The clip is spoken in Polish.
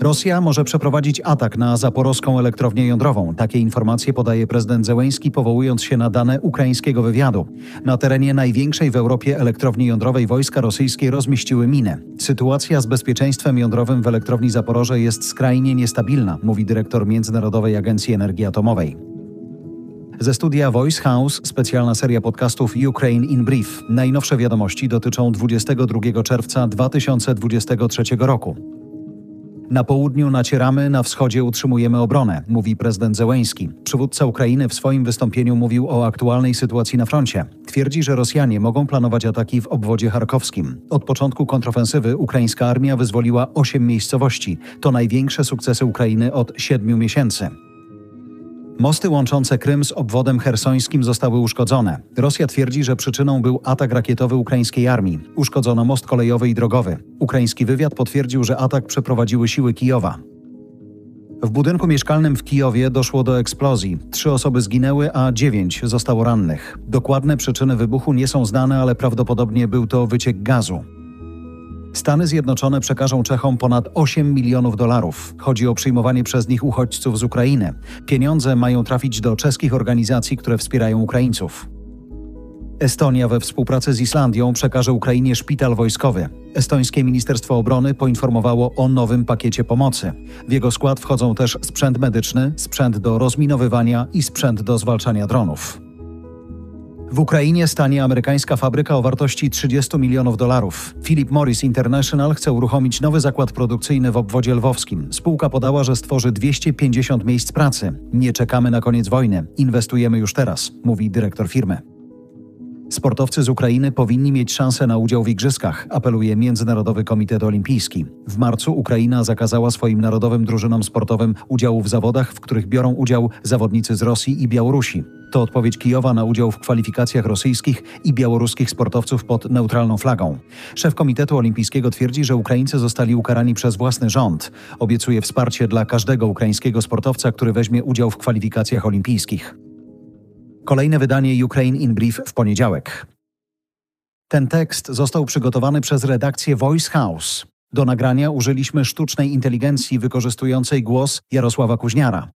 Rosja może przeprowadzić atak na zaporowską elektrownię jądrową. Takie informacje podaje prezydent Zełęński, powołując się na dane ukraińskiego wywiadu. Na terenie największej w Europie elektrowni jądrowej wojska rosyjskie rozmieściły minę. Sytuacja z bezpieczeństwem jądrowym w elektrowni Zaporoże jest skrajnie niestabilna, mówi dyrektor Międzynarodowej Agencji Energii Atomowej. Ze studia Voice House specjalna seria podcastów Ukraine in Brief. Najnowsze wiadomości dotyczą 22 czerwca 2023 roku. Na południu nacieramy, na wschodzie utrzymujemy obronę, mówi prezydent Zełęński. Przywódca Ukrainy w swoim wystąpieniu mówił o aktualnej sytuacji na froncie. Twierdzi, że Rosjanie mogą planować ataki w obwodzie charkowskim. Od początku kontrofensywy ukraińska armia wyzwoliła osiem miejscowości. To największe sukcesy Ukrainy od siedmiu miesięcy. Mosty łączące Krym z obwodem hersońskim zostały uszkodzone. Rosja twierdzi, że przyczyną był atak rakietowy ukraińskiej armii. Uszkodzono most kolejowy i drogowy. Ukraiński wywiad potwierdził, że atak przeprowadziły siły Kijowa. W budynku mieszkalnym w Kijowie doszło do eksplozji. Trzy osoby zginęły, a dziewięć zostało rannych. Dokładne przyczyny wybuchu nie są znane, ale prawdopodobnie był to wyciek gazu. Stany Zjednoczone przekażą Czechom ponad 8 milionów dolarów. Chodzi o przyjmowanie przez nich uchodźców z Ukrainy. Pieniądze mają trafić do czeskich organizacji, które wspierają Ukraińców. Estonia we współpracy z Islandią przekaże Ukrainie szpital wojskowy. Estońskie Ministerstwo Obrony poinformowało o nowym pakiecie pomocy. W jego skład wchodzą też sprzęt medyczny, sprzęt do rozminowywania i sprzęt do zwalczania dronów. W Ukrainie stanie amerykańska fabryka o wartości 30 milionów dolarów. Philip Morris International chce uruchomić nowy zakład produkcyjny w obwodzie lwowskim. Spółka podała, że stworzy 250 miejsc pracy. Nie czekamy na koniec wojny, inwestujemy już teraz, mówi dyrektor firmy. Sportowcy z Ukrainy powinni mieć szansę na udział w igrzyskach, apeluje Międzynarodowy Komitet Olimpijski. W marcu Ukraina zakazała swoim narodowym drużynom sportowym udziału w zawodach, w których biorą udział zawodnicy z Rosji i Białorusi. To odpowiedź Kijowa na udział w kwalifikacjach rosyjskich i białoruskich sportowców pod neutralną flagą. Szef Komitetu Olimpijskiego twierdzi, że Ukraińcy zostali ukarani przez własny rząd. Obiecuje wsparcie dla każdego ukraińskiego sportowca, który weźmie udział w kwalifikacjach olimpijskich. Kolejne wydanie Ukraine in Brief w poniedziałek. Ten tekst został przygotowany przez redakcję Voice House. Do nagrania użyliśmy sztucznej inteligencji wykorzystującej głos Jarosława Kuźniara.